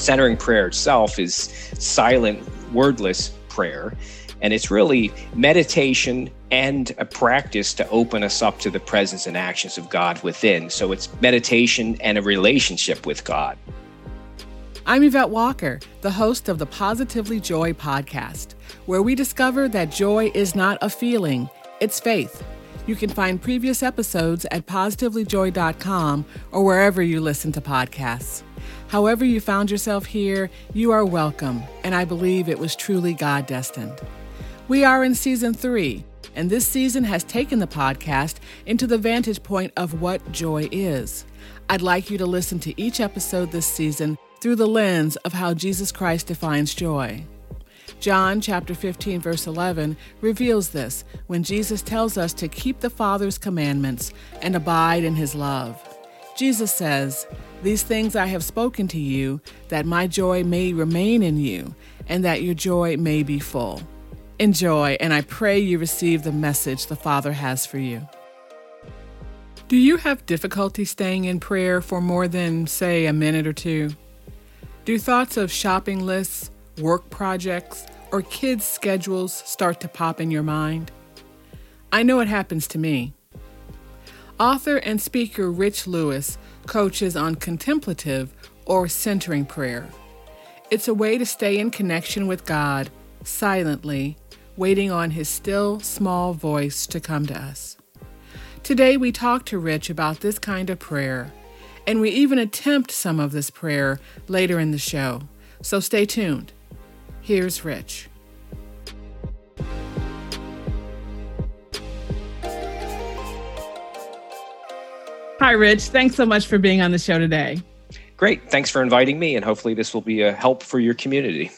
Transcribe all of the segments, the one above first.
centering prayer itself is silent, wordless prayer. And it's really meditation and a practice to open us up to the presence and actions of God within. So it's meditation and a relationship with God. I'm Yvette Walker, the host of the Positively Joy podcast, where we discover that joy is not a feeling, it's faith. You can find previous episodes at positivelyjoy.com or wherever you listen to podcasts. However, you found yourself here, you are welcome, and I believe it was truly God destined. We are in season three, and this season has taken the podcast into the vantage point of what joy is. I'd like you to listen to each episode this season through the lens of how Jesus Christ defines joy. John chapter 15 verse 11 reveals this when Jesus tells us to keep the Father's commandments and abide in his love. Jesus says, "These things I have spoken to you that my joy may remain in you and that your joy may be full." Enjoy, and I pray you receive the message the Father has for you. Do you have difficulty staying in prayer for more than, say, a minute or two? Do thoughts of shopping lists, work projects, or kids' schedules start to pop in your mind? I know it happens to me. Author and speaker Rich Lewis coaches on contemplative or centering prayer. It's a way to stay in connection with God silently, waiting on His still, small voice to come to us. Today, we talk to Rich about this kind of prayer, and we even attempt some of this prayer later in the show. So stay tuned. Here's Rich. Hi, Rich. Thanks so much for being on the show today. Great. Thanks for inviting me, and hopefully, this will be a help for your community.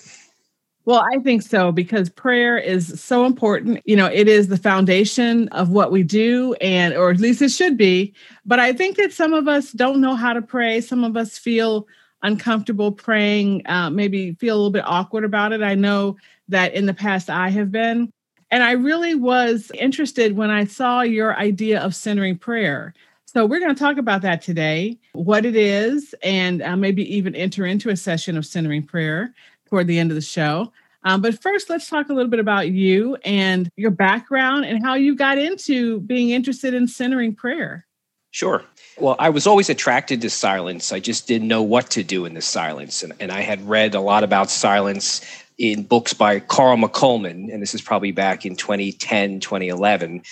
Well, I think so because prayer is so important. You know, it is the foundation of what we do, and or at least it should be. But I think that some of us don't know how to pray. Some of us feel uncomfortable praying, uh, maybe feel a little bit awkward about it. I know that in the past I have been. And I really was interested when I saw your idea of centering prayer. So we're going to talk about that today, what it is, and uh, maybe even enter into a session of centering prayer toward the end of the show. Um, but first, let's talk a little bit about you and your background and how you got into being interested in centering prayer. Sure. Well, I was always attracted to silence. I just didn't know what to do in the silence. And, and I had read a lot about silence in books by Carl McColman, and this is probably back in 2010, 2011.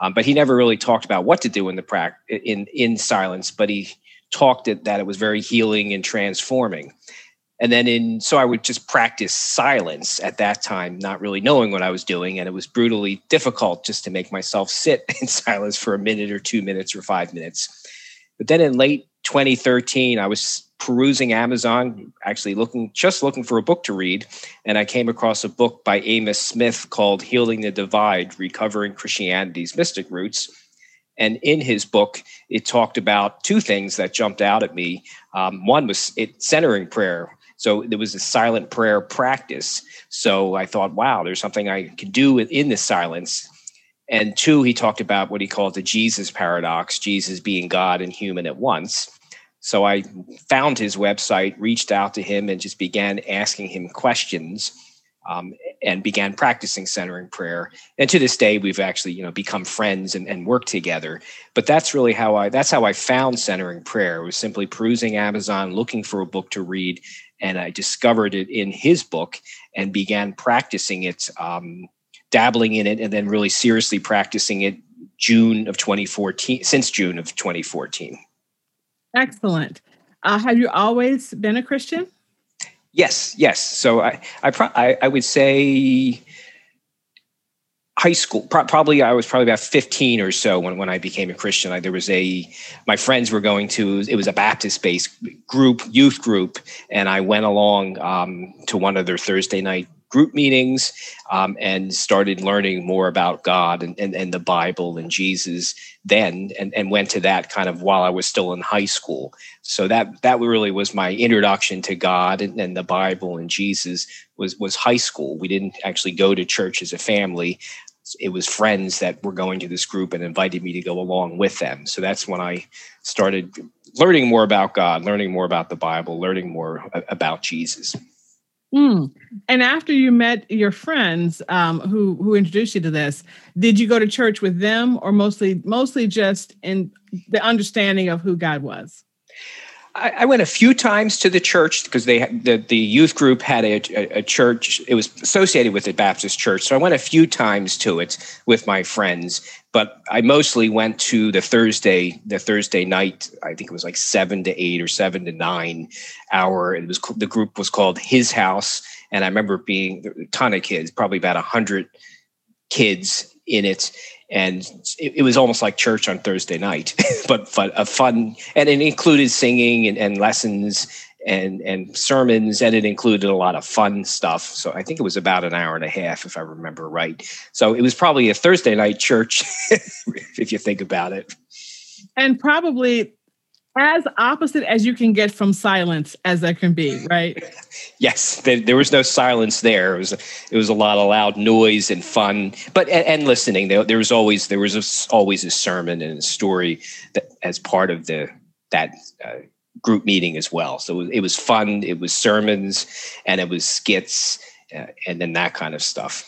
Um, but he never really talked about what to do in the pra- in in silence. But he talked it, that it was very healing and transforming. And then in so I would just practice silence at that time, not really knowing what I was doing, and it was brutally difficult just to make myself sit in silence for a minute or two minutes or five minutes. But then in late 2013, I was perusing Amazon, actually looking just looking for a book to read, and I came across a book by Amos Smith called "Healing the Divide: Recovering Christianity's Mystic Roots." And in his book, it talked about two things that jumped out at me. Um, one was it centering prayer. So there was a silent prayer practice. So I thought, wow, there's something I can do in this silence. And two, he talked about what he called the Jesus paradox, Jesus being God and human at once. So I found his website, reached out to him, and just began asking him questions. Um, and began practicing centering prayer. And to this day, we've actually, you know, become friends and, and worked together. But that's really how I that's how I found centering prayer. It was simply perusing Amazon, looking for a book to read, and I discovered it in his book and began practicing it, um, dabbling in it, and then really seriously practicing it June of 2014. Since June of 2014. Excellent. Uh, have you always been a Christian? Yes, yes. So I, I, pro- I, I would say high school. Pro- probably I was probably about fifteen or so when when I became a Christian. I, there was a my friends were going to it was a Baptist based group, youth group, and I went along um, to one of their Thursday night group meetings um, and started learning more about God and, and, and the Bible and Jesus then and, and went to that kind of while I was still in high school. So that that really was my introduction to God and, and the Bible and Jesus was was high school. We didn't actually go to church as a family. it was friends that were going to this group and invited me to go along with them. So that's when I started learning more about God, learning more about the Bible, learning more about Jesus. Mm. And after you met your friends um, who who introduced you to this, did you go to church with them, or mostly mostly just in the understanding of who God was? I, I went a few times to the church because they the, the youth group had a, a, a, church. It was associated with the Baptist church, so I went a few times to it with my friends. But I mostly went to the Thursday the Thursday night. I think it was like seven to eight or seven to nine hour. It was the group was called His House, and I remember being a ton of kids, probably about a hundred kids in it and it, it, was almost like church on Thursday night, but, but a fun, and it included singing and, and, lessons and and sermons, and it included a lot of fun stuff. So I think it was about an hour and a half, if I remember right. So it was probably a Thursday night church, if you think about it. And probably as opposite as you can get from silence as there can be, right? yes, there, there, was no silence there. It was it was a lot of loud noise and fun, but and, and listening. There, there, was always there was a, always a sermon and a story that as part of the that uh, group meeting as well. So it was, it was, fun. It was sermons and it was skits uh, and then that kind of stuff.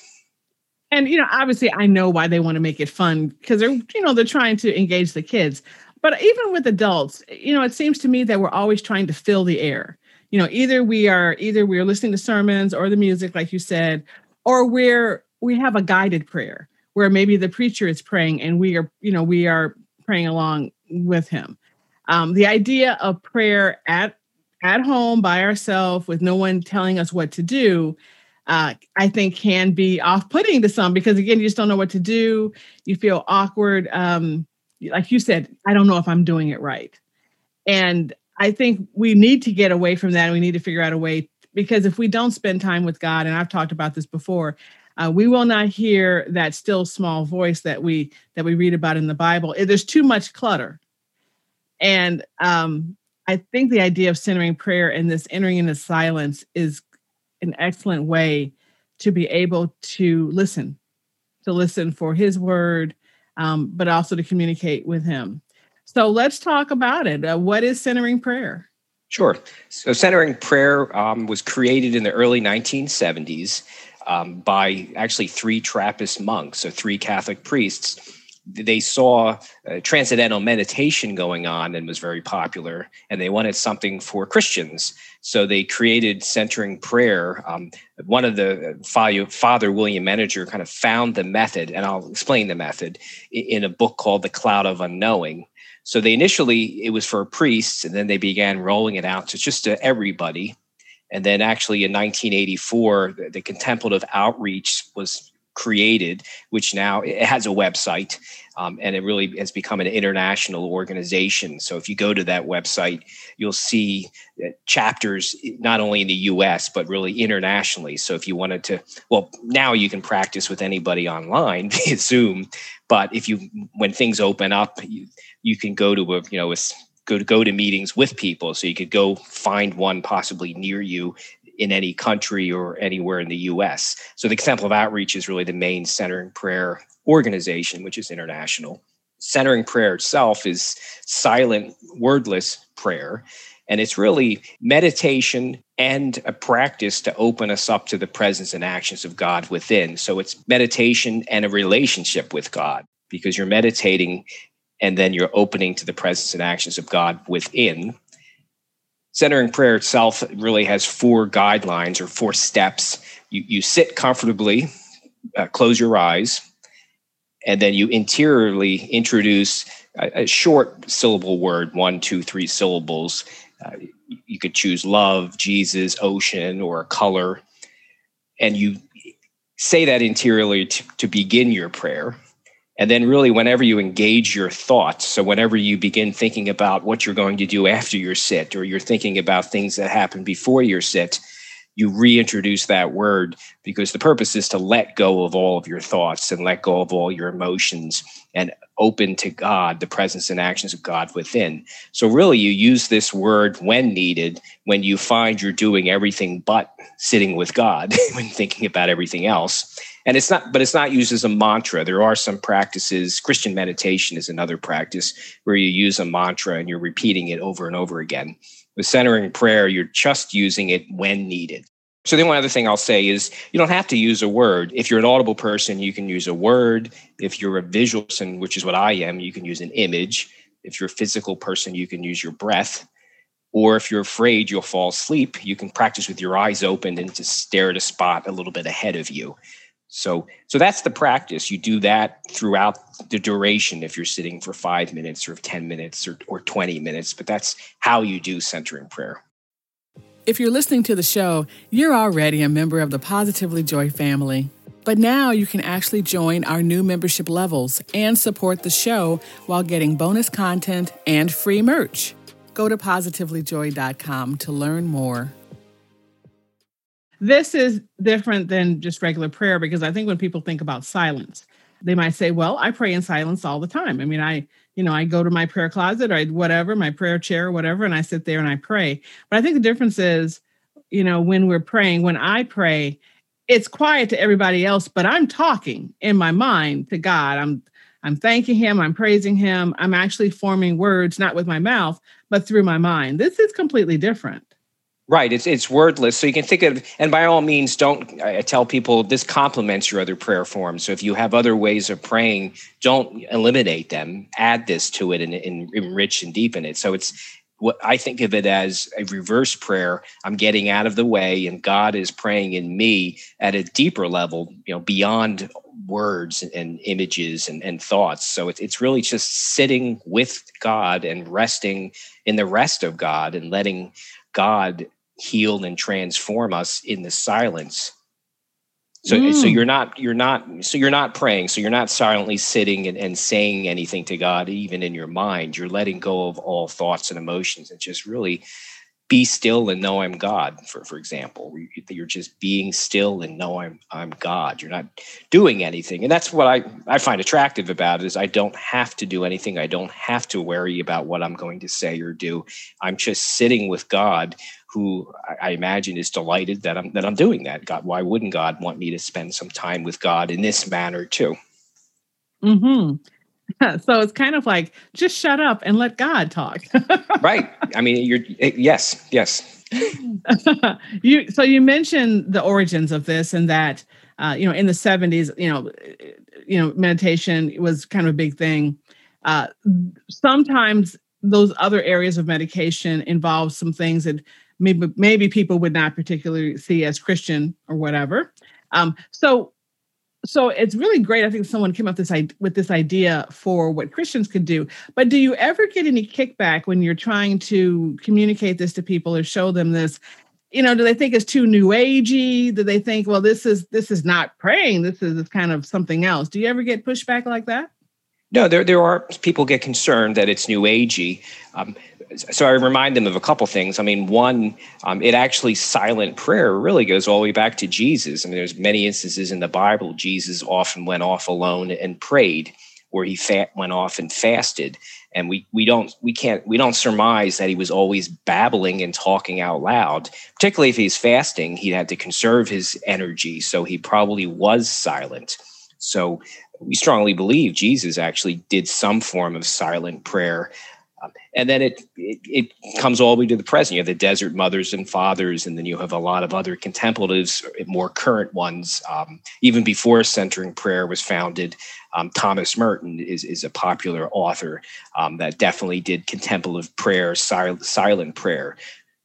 And you know, obviously, I know why they want to make it fun because they're you know they're trying to engage the kids but even with adults you know it seems to me that we're always trying to fill the air you know either we are either we're listening to sermons or the music like you said or we're we have a guided prayer where maybe the preacher is praying and we are you know we are praying along with him um, the idea of prayer at at home by ourselves with no one telling us what to do uh, I think can be off-putting to some because again, you just don't know what to do. You feel awkward. Um, like you said, I don't know if I'm doing it right. And I think we need to get away from that. And we need to figure out a way because if we don't spend time with God, and I've talked about this before, uh, we will not hear that still small voice that we that we read about in the Bible. There's too much clutter, and um, I think the idea of centering prayer and this entering into silence is an excellent way to be able to listen, to listen for His word, um, but also to communicate with Him. So let's talk about it. Uh, what is centering prayer? Sure. So, centering prayer um, was created in the early 1970s um, by actually three Trappist monks, so three Catholic priests they saw transcendental meditation going on and was very popular, and they wanted something for Christians. So they created centering prayer. Um, one of the Father William Meninger kind of found the method, and I'll explain the method in a book called The Cloud of Unknowing. So they initially it was for priests, and then they began rolling it out to just to everybody. And then actually in 1984, the, the contemplative outreach was created, which now it has a website, um, and it really has become an international organization. So if you go to that website, you'll see uh, chapters not only in the U.S. but really internationally. So if you wanted to, well, now you can practice with anybody online via Zoom. But if you, when things open up, you, you can go to a, you know, a, go to go to meetings with people. So you could go find one possibly near you in any country or anywhere in the US. So the contemplative Outreach is really the main centering prayer organization, which is international. Centering prayer itself is silent, wordless prayer. And it's really meditation and a practice to open us up to the presence and actions of God within. So it's meditation and a relationship with God because you're meditating and then you're opening to the presence and actions of God within centering prayer itself really has four guidelines or four steps. You, you sit comfortably, uh, close your eyes, and then you interiorly introduce a, a, short syllable word, one, two, three syllables. Uh, you could choose love, Jesus, ocean, or color. And you say that interiorly to, to begin your prayer. And then, really, whenever you engage your thoughts, so whenever you begin thinking about what you're going to do after your sit, or you're thinking about things that happened before your sit, you reintroduce that word because the purpose is to let go of all of your thoughts and let go of all your emotions and open to God, the presence and actions of God within. So, really, you use this word when needed when you find you're doing everything but sitting with God, when thinking about everything else and it's not but it's not used as a mantra. There are some practices. Christian meditation is another practice where you use a mantra and you're repeating it over and over again. With centering prayer you're just using it when needed. So the one other thing i'll say is you don't have to use a word. If you're an audible person you can use a word. If you're a visual person which is what i am you can use an image. If you're a physical person you can use your breath. Or if you're afraid you'll fall asleep you can practice with your eyes open and just stare at a spot a little bit ahead of you so, so that's the practice. You do that throughout the duration if you're sitting for five minutes or 10 minutes or, or 20 minutes, but that's how you do centering prayer. If you're listening to the show, you're already a member of the Positively Joy family. But now you can actually join our new membership levels and support the show while getting bonus content and free merch. Go to positivelyjoy.com to learn more. This is different than just regular prayer because I think when people think about silence, they might say, Well, I pray in silence all the time. I mean, I, you know, I go to my prayer closet or whatever, my prayer chair or whatever, and I sit there and I pray. But I think the difference is, you know, when we're praying, when I pray, it's quiet to everybody else, but I'm talking in my mind to God. I'm I'm thanking him, I'm praising him, I'm actually forming words not with my mouth, but through my mind. This is completely different. Right. It's it's wordless. So you can think of, and by all means, don't. I tell people this complements your other prayer forms. So if you have other ways of praying, don't eliminate them. Add this to it and, and mm-hmm. enrich and deepen it. So it's what I think of it as a reverse prayer. I'm getting out of the way, and God is praying in me at a deeper level. You know, beyond words and images and, and thoughts. So it's it's really just sitting with God and resting in the rest of God and letting God heal and transform us in the silence so mm. so you're not you're not so you're not praying so you're not silently sitting and, and saying anything to god even in your mind you're letting go of all thoughts and emotions and just really be still and know I'm God, for, for example. You're just being still and know I'm I'm God. You're not doing anything. And that's what I, I find attractive about it is I don't have to do anything. I don't have to worry about what I'm going to say or do. I'm just sitting with God who I, imagine is delighted that I'm that I'm doing that. God, why wouldn't God want me to spend some time with God in this manner too? Hmm. so it's kind of like just shut up and let God talk. right. I mean, you're eh, yes, yes. you so you mentioned the origins of this and that uh, you know in the 70s, you know, you know, meditation was kind of a big thing. Uh, sometimes those other areas of medication involve some things that maybe maybe people would not particularly see as Christian or whatever. Um, so so it's really great. I think someone came up this with this idea for what Christians could do. But do you ever get any kickback when you're trying to communicate this to people or show them this? You know, do they think it's too new agey? Do they think, well, this is this is not praying. This is kind of something else. Do you ever get pushback like that? No, there there are people get concerned that it's new agey. Um, so I remind them of a couple things. I mean, one, um, it actually silent prayer really goes all the way back to Jesus. I mean, there's many instances in the Bible Jesus often went off alone and prayed, where he went off and fasted. And we we don't we can't we don't surmise that he was always babbling and talking out loud. Particularly if he's fasting, he had to conserve his energy, so he probably was silent. So we strongly believe Jesus actually did some form of silent prayer and then it, it, it comes all the way to the present. You have the desert mothers and fathers, and then you have a lot of other contemplatives, more current ones. Um, even before centering prayer was founded, um, Thomas Merton is is a popular author um, that definitely did contemplative prayer, sil- silent prayer.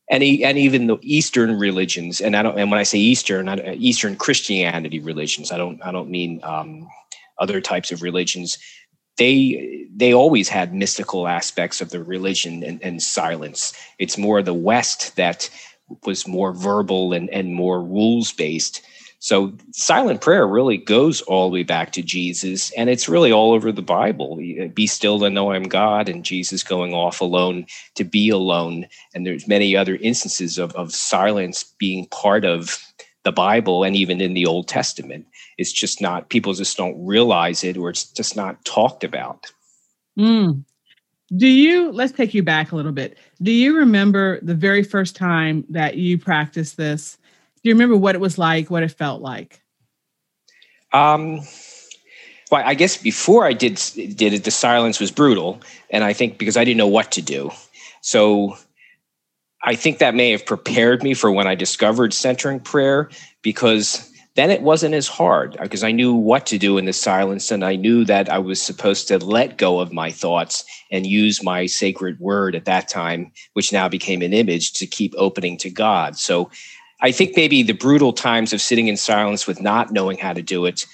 And, he, and even the Eastern religions, and I don't, and when I say Eastern, Eastern Christianity religions, I don't, I don't mean um, other types of religions they they always had mystical aspects of the religion and, and, silence. It's more the West that was more verbal and, and more rules based. So silent prayer really goes all the way back to Jesus, and it's really all over the Bible. Be still and know I'm God, and Jesus going off alone to be alone. And there's many other instances of, of silence being part of the Bible and even in the Old Testament. It's just not, people just don't realize it or it's just not talked about. Mm. Do you, let's take you back a little bit. Do you remember the very first time that you practiced this? Do you remember what it was like, what it felt like? Um, well, I guess before I did did it, the silence was brutal, and I think because I didn't know what to do, so I think that may have prepared me for when I discovered centering prayer because then it wasn't as hard because I knew what to do in the silence and I knew that I was supposed to let go of my thoughts and use my sacred word at that time, which now became an image to keep opening to God. So I think maybe the brutal times of sitting in silence with not knowing how to do it,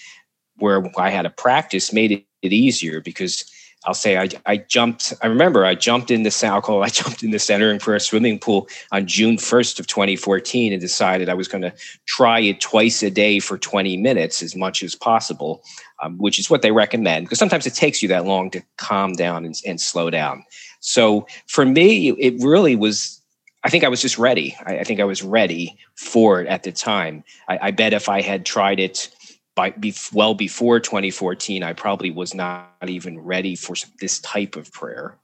where I had to practice, made it, it easier because I'll say I, I jumped. I remember I jumped in the alcohol. I jumped in the centering for a swimming pool on June 1st of 2014 and decided I was going to try it twice a day for 20 minutes as much as possible, um, which is what they recommend because sometimes it takes you that long to calm down and, and slow down. So for me, it really was. I think I was just ready. I, I think I was ready for it at the time. I, I bet if I had tried it by be, well before 2014, I probably was not even ready for this type of prayer.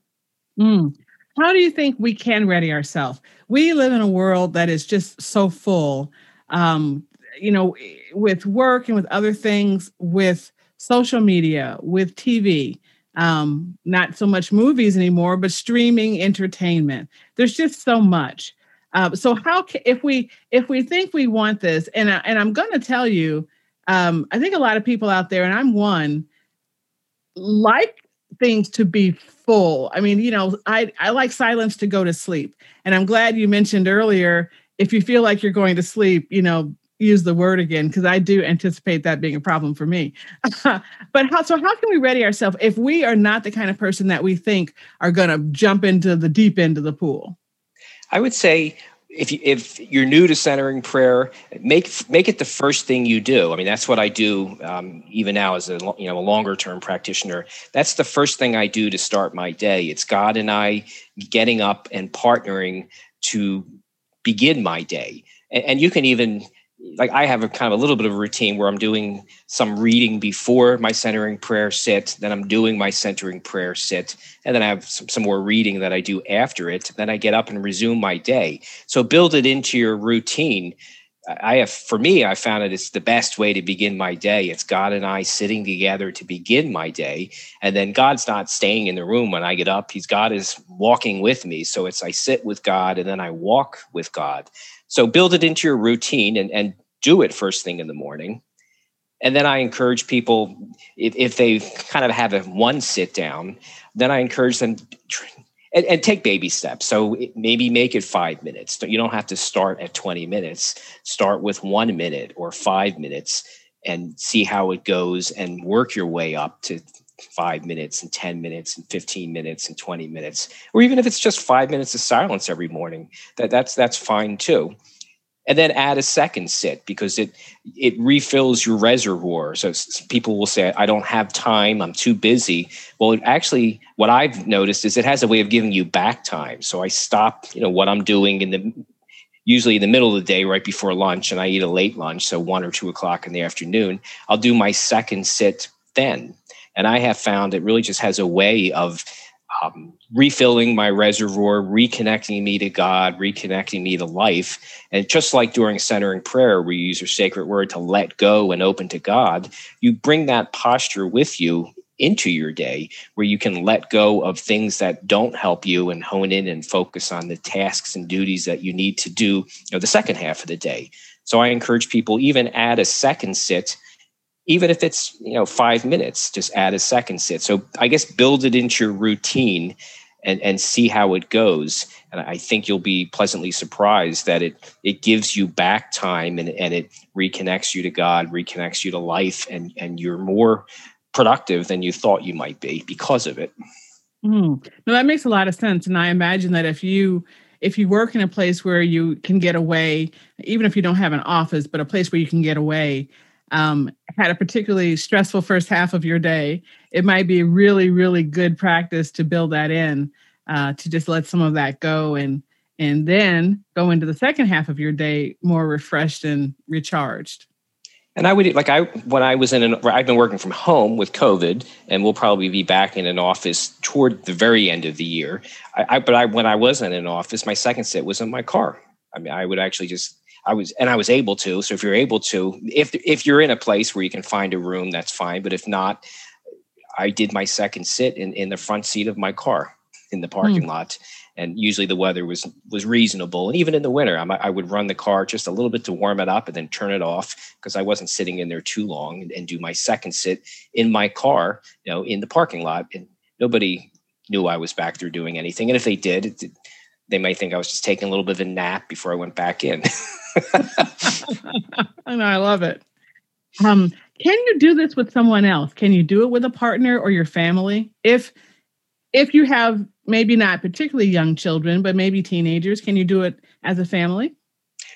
Mm. How do you think we can ready ourselves? We live in a world that is just so full, um, you know, with work and with other things, with social media, with TV. Um, not so much movies anymore, but streaming entertainment. There's just so much. Uh, so how can, if we if we think we want this, and I, and I'm going to tell you um, I think a lot of people out there, and I'm one, like things to be full. I mean, you know, I, I like silence to go to sleep. And I'm glad you mentioned earlier if you feel like you're going to sleep, you know, use the word again because I do anticipate that being a problem for me. but how so how can we ready ourselves if we are not the kind of person that we think are going to jump into the deep end of the pool? I would say if you, if you're new to centering prayer, make make it the first thing you do. I mean, that's what I do um, even now as a you know a longer term practitioner. That's the first thing I do to start my day. It's God and I getting up and partnering to begin my day. And, and you can even like I have a kind of a little bit of a routine where I'm doing some reading before my centering prayer sit, then I'm doing my centering prayer sit, and then I have some, some more reading that I do after it. Then I get up and resume my day. So build it into your routine. I have, for me, I found it it's the best way to begin my day. It's God and I sitting together to begin my day. And then God's not staying in the room when I get up. He's God is walking with me. So it's I sit with God and then I walk with God. So build it into your routine and, and do it first thing in the morning. And then I encourage people, if, if they kind of have a one sit down, then I encourage them and, and take baby steps. So maybe make it five minutes. You don't have to start at 20 minutes. Start with one minute or five minutes and see how it goes and work your way up to five minutes and 10 minutes and 15 minutes and 20 minutes or even if it's just five minutes of silence every morning that that's that's fine too. And then add a second sit because it it refills your reservoir. So people will say i don't have time i'm too busy. Well actually what i've noticed is it has a way of giving you back time. So i stop you know what i'm doing in the usually in the middle of the day right before lunch and i eat a late lunch so one or two o'clock in the afternoon. I'll do my second sit then and I have found it really just has a way of um, refilling my reservoir, reconnecting me to God, reconnecting me to life. And just like during centering prayer, where you use your sacred word to let go and open to God, you bring that posture with you into your day where you can let go of things that don't help you and hone in and focus on the tasks and duties that you need to do you know, the second half of the day. So I encourage people even add a second sit even if it's you know five minutes just add a second sit. So i guess build it into your routine and and see how it goes. And i think you'll be pleasantly surprised that it it gives you back time and, and it reconnects you to god reconnects you to life and and you're more productive than you thought you might be because of it. Mm. no that makes a lot of sense. And i imagine that if you if you work in a place where you can get away even if you don't have an office but a place where you can get away um, had a particularly stressful first half of your day, it might be really, really good practice to build that in, uh, to just let some of that go and and then go into the second half of your day more refreshed and recharged. And I would like I when I was in an I've been working from home with COVID, and we'll probably be back in an office toward the very end of the year. I, I but I when I was in an office, my second sit was in my car. I mean, I would actually just I was, and I was able to. So if you're able to, if if you're in a place where you can find a room, that's fine. But if not, I did my second sit in in the front seat of my car in the parking mm. lot, and usually the weather was was reasonable. And even in the winter, I, I would run the car just a little bit to warm it up and then turn it off because I wasn't sitting in there too long and, and do my second sit in my car, you know, in the parking lot. And nobody knew I was back there doing anything. And if they did, it, they might think I was just taking a little bit of a nap before I went back in. I know, I love it. Um, can you do this with someone else? Can you do it with a partner or your family? If if you have maybe not particularly young children, but maybe teenagers, can you do it as a family?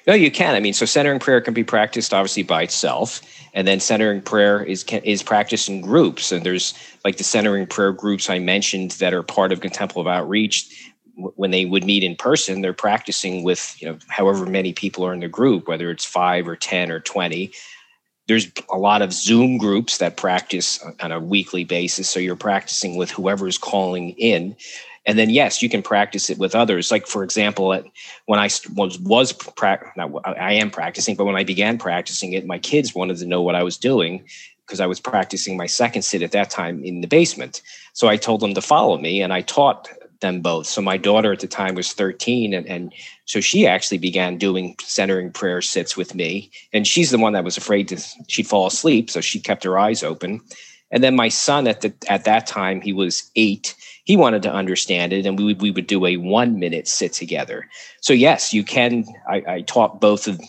No, you can. I mean, so centering prayer can be practiced obviously by itself, and then centering prayer is is practiced in groups. And there's like the centering prayer groups I mentioned that are part of contemplative outreach when they would meet in person, they're practicing with you know however many people are in the group, whether it's five or ten or twenty. There's a lot of Zoom groups that practice on a weekly basis, so you're practicing with whoever's calling in. And then yes, you can practice it with others. Like for example, when I was was not, I am practicing, but when I began practicing it, my kids wanted to know what I was doing because I was practicing my second sit at that time in the basement. So I told them to follow me, and I taught them both. So my daughter at the time was 13, and, and so she actually began doing centering prayer sits with me. And she's the one that was afraid to she'd fall asleep, so she kept her eyes open. And then my son at the at that time he was eight. He wanted to understand it, and we we would do a one minute sit together. So yes, you can. I, I taught both of.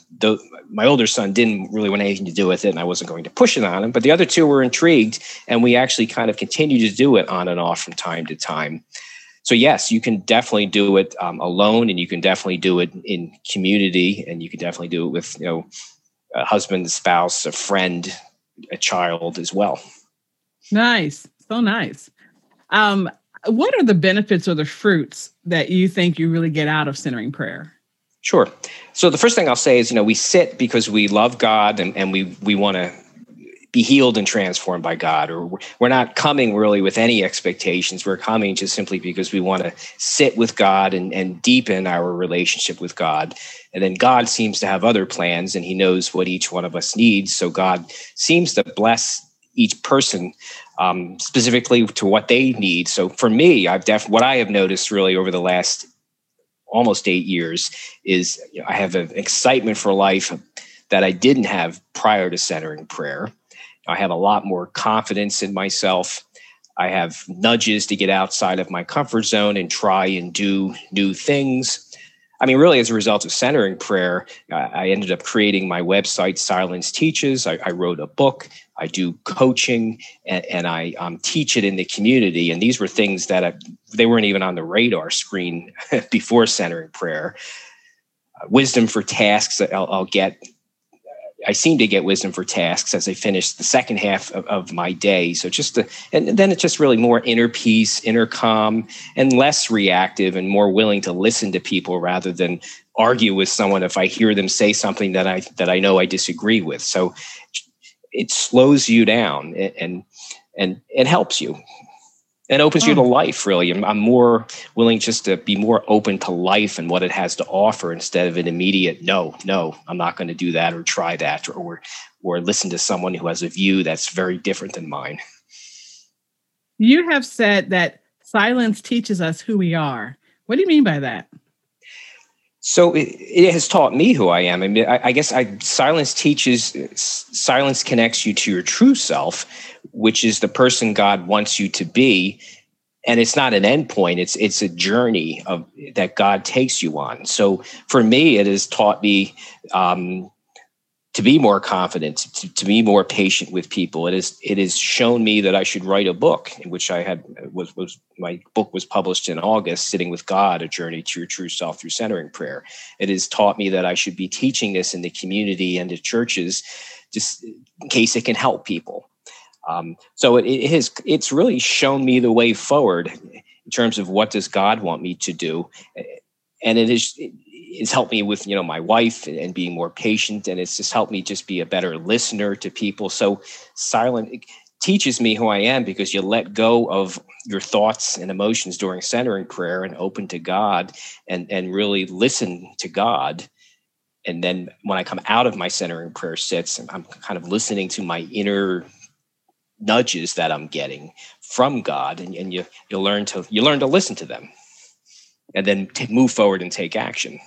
My older son didn't really want anything to do with it, and I wasn't going to push it on him. But the other two were intrigued, and we actually kind of continued to do it on and off from time to time so yes, you can definitely do it um, alone, and you can definitely do it in community, and you can definitely do it with you know a husband, a spouse, a friend, a child as well. Nice, so nice. Um, what are the benefits or the fruits that you think you really get out of centering prayer? Sure. So the first thing I'll say is, you know, we sit because we love God and, and we we want to be healed and transformed by God, or we're not coming really with any expectations. We're coming just simply because we want to sit with God and, and deepen our relationship with God. And then God seems to have other plans and he knows what each one of us needs. So God seems to bless each person um, specifically to what they need. So for me, I've def what I have noticed really over the last almost eight years is you know, I have an excitement for life that I didn't have prior to centering prayer. I have a lot more confidence in myself. I have nudges to get outside of my comfort zone and try and do new things. I mean, really, as a result of centering prayer, I ended up creating my website, Silence Teaches. I, I wrote a book. I do coaching, and, and I um, teach it in the community. And these were things that I, they weren't even on the radar screen before centering prayer. Uh, wisdom for tasks I'll, I'll get I seem to get wisdom for tasks as I finish the second half of, of my day. So just to, and then it's just really more inner peace, inner calm, and less reactive and more willing to listen to people rather than argue with someone if I hear them say something that I that I know I disagree with. So it slows you down and and, and helps you and opens you to hmm. life really I'm, I'm, more willing just to be more open to life and what it has to offer instead of an immediate no no i'm not going to do that or try that or or listen to someone who has a view that's very different than mine you have said that silence teaches us who we are what do you mean by that so it, it, has taught me who I am. I mean, I, I guess I, silence teaches, silence connects you to your true self, which is the person God wants you to be. And it's not an endpoint; it's it's a journey of that God takes you on. So for me, it has taught me um, to be more confident, to, to be more patient with people. It is it has shown me that I should write a book, in which I had was was my book was published in August, sitting with God, a journey to your true self through centering prayer. It has taught me that I should be teaching this in the community and the churches, just in case it can help people. Um, so it, it has it's really shown me the way forward in terms of what does God want me to do, and it is. It, it's helped me with you know my wife and, and, being more patient and it's just helped me just be a better listener to people so silent teaches me who i am because you let go of your thoughts and emotions during centering prayer and open to god and and really listen to god and then when I come out of my centering prayer sits, I'm kind of listening to my inner nudges that I'm getting from God, and, and you you learn to you learn to listen to them, and then t- move forward and take action.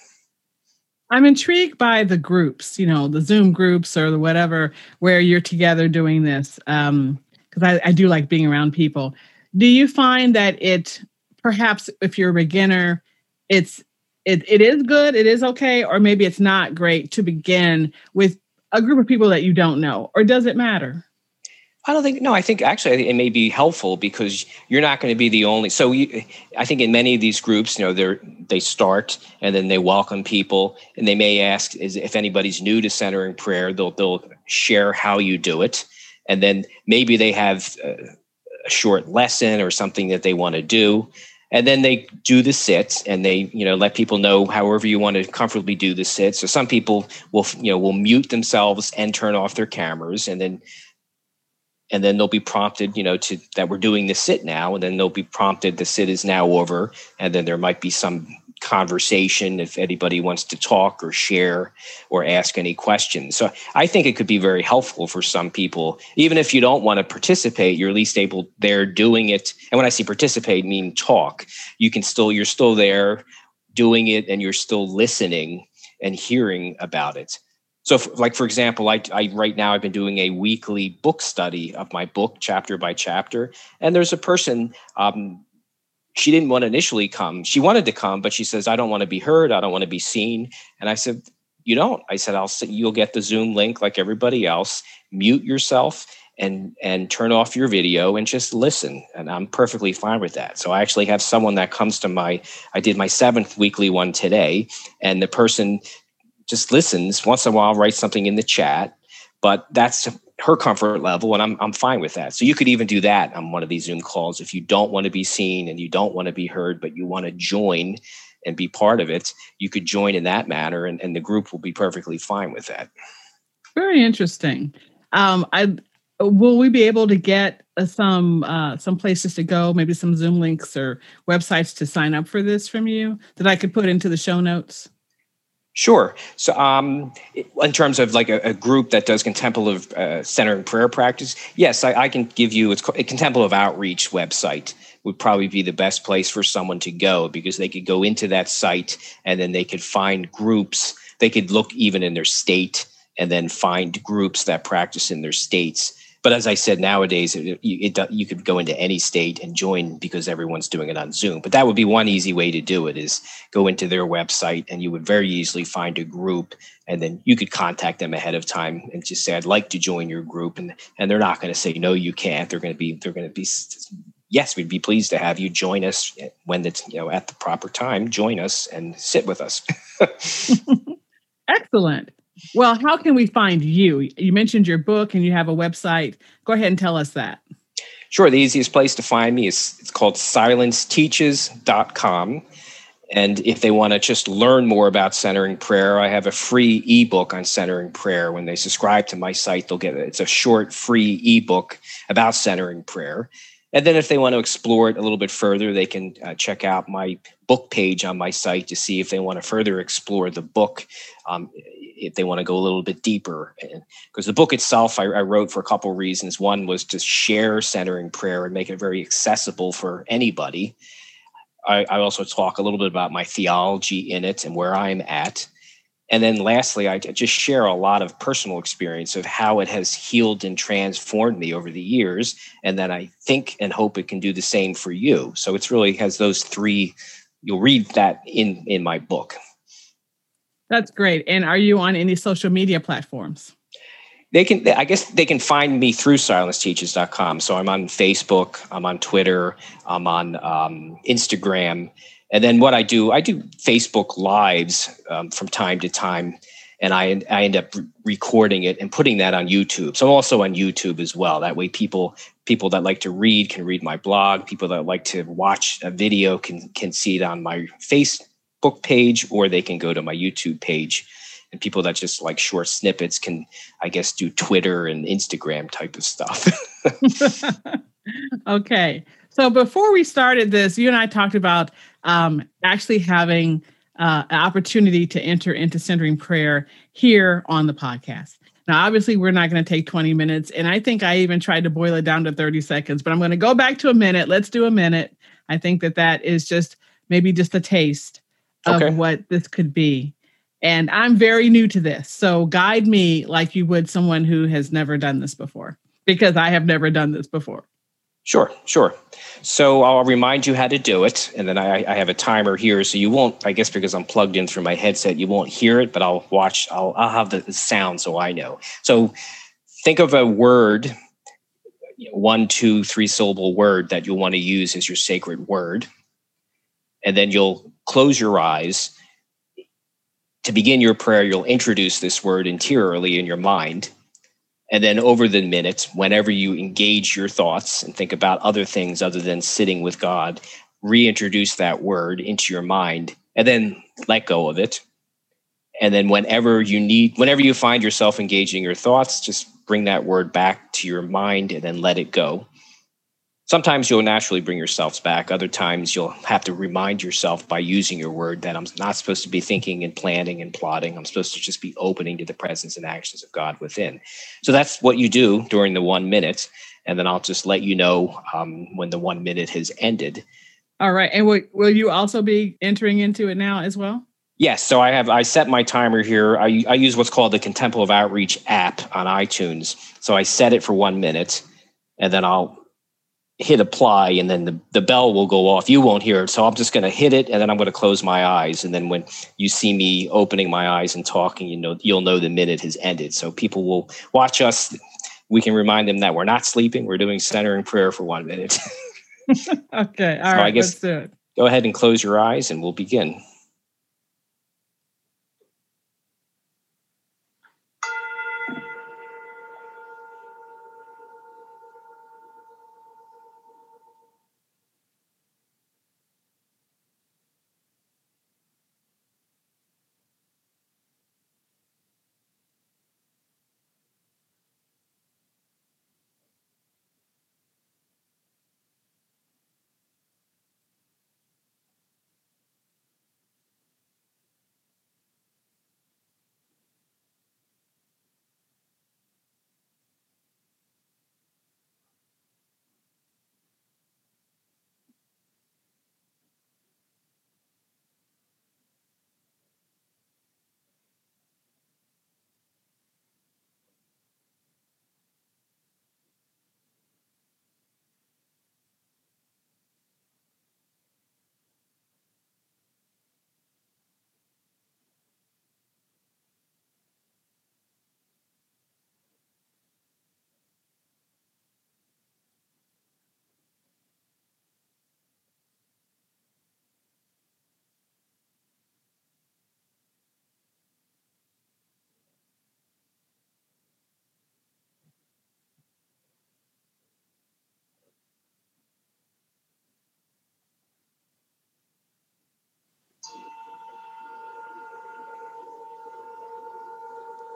I'm intrigued by the groups, you know, the Zoom groups or the whatever, where you're together doing this. Because um, I, I do like being around people. Do you find that it, perhaps if you're a beginner, it's it, it is good, it is okay, or maybe it's not great to begin with a group of people that you don't know, or does it matter? I don't think no. I think actually it may be helpful because you're not going to be the only. So you, I think in many of these groups, you know, they they start and then they welcome people, and they may ask is if anybody's new to centering prayer, they'll they'll share how you do it, and then maybe they have a, a short lesson or something that they want to do, and then they do the sits and they you know let people know however you want to comfortably do the sits. So some people will you know will mute themselves and turn off their cameras, and then and then they'll be prompted you know to that we're doing the sit now and then they'll be prompted the sit is now over and then there might be some conversation if anybody wants to talk or share or ask any questions. So i think it could be very helpful for some people. Even if you don't want to participate you're at least able there doing it. And when i say participate I mean talk. You can still you're still there doing it and you're still listening and hearing about it so like for example I, I right now i've been doing a weekly book study of my book chapter by chapter. And there's a person um, she didn't want to initially come. She wanted to come but she says i don't want to be heard. I don't want to be seen. And i said you don't. I said i'll you'll get the zoom link like everybody else. Mute yourself and and turn off your video and just listen. And i'm perfectly fine with that. So i actually have someone that comes to my i did my seventh weekly one today. And the person just listens once in a while, writes something in the chat, but that's her comfort level, and I'm I'm fine with that. So you could even do that on one of these Zoom calls if you don't want to be seen and you don't want to be heard, but you want to join and be part of it. You could join in that manner, and, and the group will be perfectly fine with that. Very interesting. Um, I will we be able to get uh, some uh, some places to go, maybe some Zoom links or websites to sign up for this from you that I could put into the show notes? Sure. So, um, in terms of like a, a group that does contemplative uh, centering prayer practice, yes, I, I, can give you it's a contemplative outreach website would probably be the best place for someone to go because they could go into that site and then they could find groups. They could look even in their state and then find groups that practice in their states but as I said, nowadays it, it, you could go into any state and join because everyone's doing it on Zoom. But that would be one easy way to do it: is go into their website and you would very easily find a group, and then you could contact them ahead of time and just say, "I'd like to join your group," and and they're not going to say no, you can't. They're going to be they're going to be yes, we'd be pleased to have you join us when it's you know at the proper time. Join us and sit with us. Excellent. Well, how can we find you? You mentioned your book and you have a website. Go ahead and tell us that. Sure. The easiest place to find me is it's called silenceteaches.com. And if they want to just learn more about centering prayer, I have a free ebook on centering prayer. When they subscribe to my site, they'll get it. It's a short free ebook about centering prayer. And then if they want to explore it a little bit further, they can uh, check out my book page on my site to see if they want to further explore the book. Um, if they want to go a little bit deeper. Because the book itself, I, I wrote for a couple of reasons. One was to share centering prayer and make it very accessible for anybody. I, I also talk a little bit about my theology in it and where I'm at. And then lastly, I just share a lot of personal experience of how it has healed and transformed me over the years. And then I think and hope it can do the same for you. So it's really has those three, you'll read that in in my book. That's great. And are you on any social media platforms? They can, I guess they can find me through silenceteaches.com. So I'm on Facebook, I'm on Twitter, I'm on um, Instagram. And then what I do, I do Facebook lives um, from time to time. And I, I end up recording it and putting that on YouTube. So I'm also on YouTube as well. That way, people people that like to read can read my blog. People that like to watch a video can can see it on my face book page or they can go to my YouTube page. And people that just like short snippets can, I guess, do Twitter and Instagram type of stuff. okay. So before we started this, you and I talked about um, actually having uh, an opportunity to enter into centering prayer here on the podcast. Now, obviously, we're not going to take 20 minutes. And I think I even tried to boil it down to 30 seconds, but I'm going to go back to a minute. Let's do a minute. I think that that is just maybe just a taste of okay. what this could be. And I'm very new to this. So guide me like you would someone who has never done this before, because I have never done this before. Sure, sure. So I'll remind you how to do it, and then I, I, have a timer here, so you won't. I guess because I'm plugged in through my headset, you won't hear it, but I'll watch. I'll I'll have the sound so I know. So think of a word, one, two, three syllable word that you'll want to use as your sacred word, and then you'll close your eyes. To begin your prayer, you'll introduce this word interiorly in your mind and then over the minutes, whenever you engage your thoughts and think about other things other than sitting with God, reintroduce that word into your mind and then let go of it. And then whenever you need, whenever you find yourself engaging your thoughts, just bring that word back to your mind and then let it go sometimes you'll naturally bring yourselves back. Other times you'll have to remind yourself by using your word that I'm not supposed to be thinking and planning and plotting. I'm supposed to just be opening to the presence and actions of God within. So that's what you do during the one minute. And then I'll just let you know um, when the one minute has ended. All right. And will, will you also be entering into it now as well? Yes, so I have I set my timer here. I, I use what's called the Contemplative Outreach app on iTunes. So I set it for one minute, and then I'll hit apply and then the, the bell will go off. You won't hear it. So I'm just going to hit it and then I'm going to close my eyes. And then when you see me opening my eyes and talking, you know, you'll know the minute has ended. So people will watch us. We can remind them that we're not sleeping. We're doing centering prayer for one minute. okay. All so right, I guess Go ahead and close your eyes and we'll begin.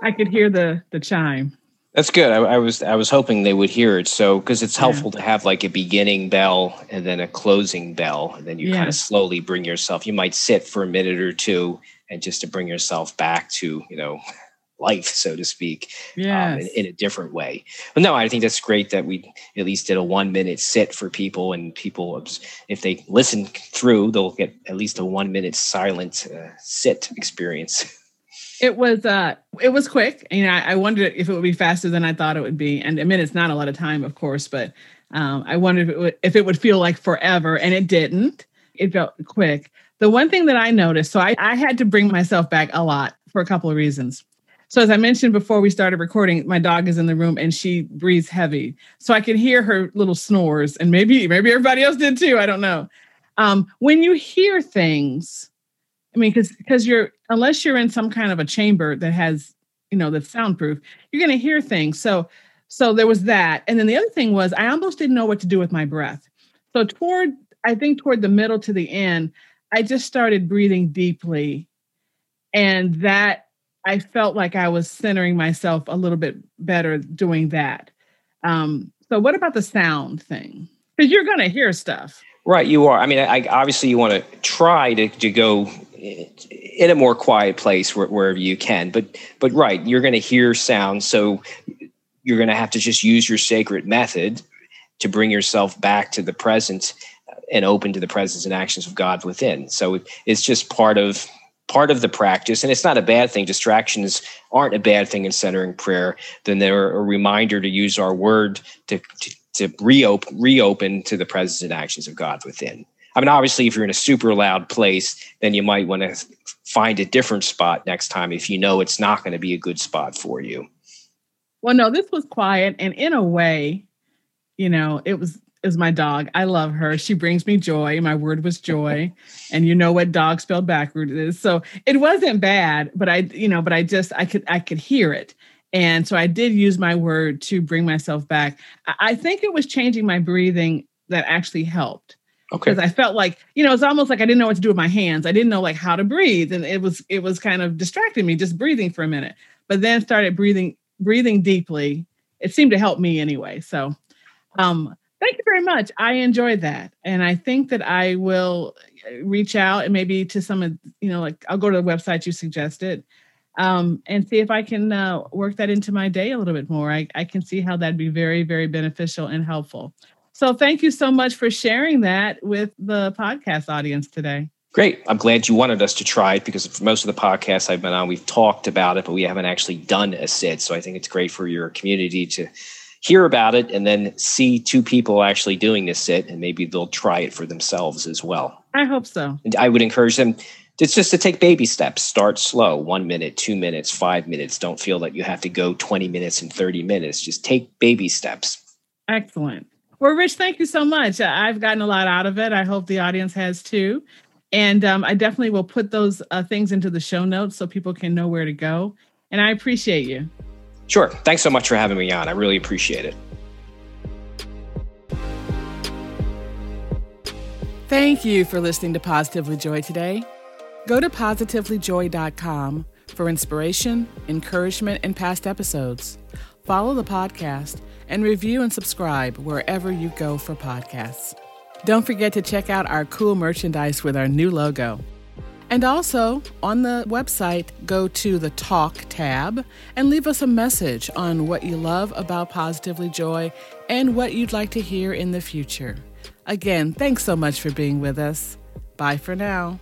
I could hear the the chime. That's good. I, I was I was hoping they would hear it. So because it's helpful yeah. to have like a beginning bell and then a closing bell, and then you yes. kind of slowly bring yourself. You might sit for a minute or two, and just to bring yourself back to you know life, so to speak, yeah, um, in, in, a different way. But no, I think that's great that we at least did a one minute sit for people, and people, if they listen through, they'll get at least a one minute silent uh, sit experience. It was uh it was quick. You know, I, I, wondered if it would be faster than I thought it would be. And I mean it's not a lot of time, of course, but um, I wondered if it, would, if it would feel like forever, and it didn't. It felt quick. The one thing that I noticed, so I, I had to bring myself back a lot for a couple of reasons. So as I mentioned before we started recording, my dog is in the room and she breathes heavy. So I could hear her little snores, and maybe maybe everybody else did too. I don't know. Um, when you hear things, I mean, because because you're unless you're in some kind of a chamber that has you know that's soundproof, you're going to hear things. So so there was that, and then the other thing was I almost didn't know what to do with my breath. So toward I think toward the middle to the end, I just started breathing deeply, and that I felt like I was centering myself a little bit better doing that. Um, so what about the sound thing? Because you're going to hear stuff. Right, you are. I mean, I, obviously you want to try to, to go in a more quiet place wherever you can. But but right, you're going to hear sound, so you're going to have to just use your sacred method to bring yourself back to the present uh, and open to the presence and actions of God within. So it's just part of part of the practice and it's not a bad thing distractions aren't a bad thing in centering prayer then they're a reminder to use our word to, to, to reopen reopen to the presence and actions of god within i mean obviously if you're in a super loud place then you might want to find a different spot next time if you know it's not going to be a good spot for you well no this was quiet and in a way you know it was is my dog. I love her. She brings me joy. My word was joy. And you know what dog spelled backward is. So it wasn't bad, but I, you know, but I just I could I could hear it. And so I did use my word to bring myself back. I think it was changing my breathing that actually helped. Okay. Because I felt like, you know, it's almost like I didn't know what to do with my hands. I didn't know like how to breathe. And it was it was kind of distracting me just breathing for a minute. But then started breathing, breathing deeply. It seemed to help me anyway. So um Thank you very much. I enjoyed that. And I think that I will uh, reach out and maybe to some of, you know, like I'll go to the website you suggested um, and see if I can uh, work that into my day a little bit more. I, I can see how that'd be very, very beneficial and helpful. So thank you so much for sharing that with the podcast audience today. Great. I'm glad you wanted us to try it because for most of the podcasts I've been on, we've talked about it, but we haven't actually done a sit. So I think it's great for your community to hear about it and then see two people actually doing this sit and maybe they'll try it for themselves as well. I hope so. And I would encourage them it's just to take baby steps. Start slow, one minute, two minutes, five minutes. Don't feel that you have to go 20 minutes and 30 minutes. Just take baby steps. Excellent. Well, Rich, thank you so much. I've gotten a lot out of it. I hope the audience has too. And um, I definitely will put those uh, things into the show notes so people can know where to go. And I appreciate you. Sure. Thanks so much for having me on. I really appreciate it. Thank you for listening to Positively Joy today. Go to positivelyjoy.com for inspiration, encouragement, and past episodes. Follow the podcast and review and subscribe wherever you go for podcasts. Don't forget to check out our cool merchandise with our new logo. And also on the website, go to the Talk tab and leave us a message on what you love about Positively Joy and what you'd like to hear in the future. Again, thanks so much for being with us. Bye for now.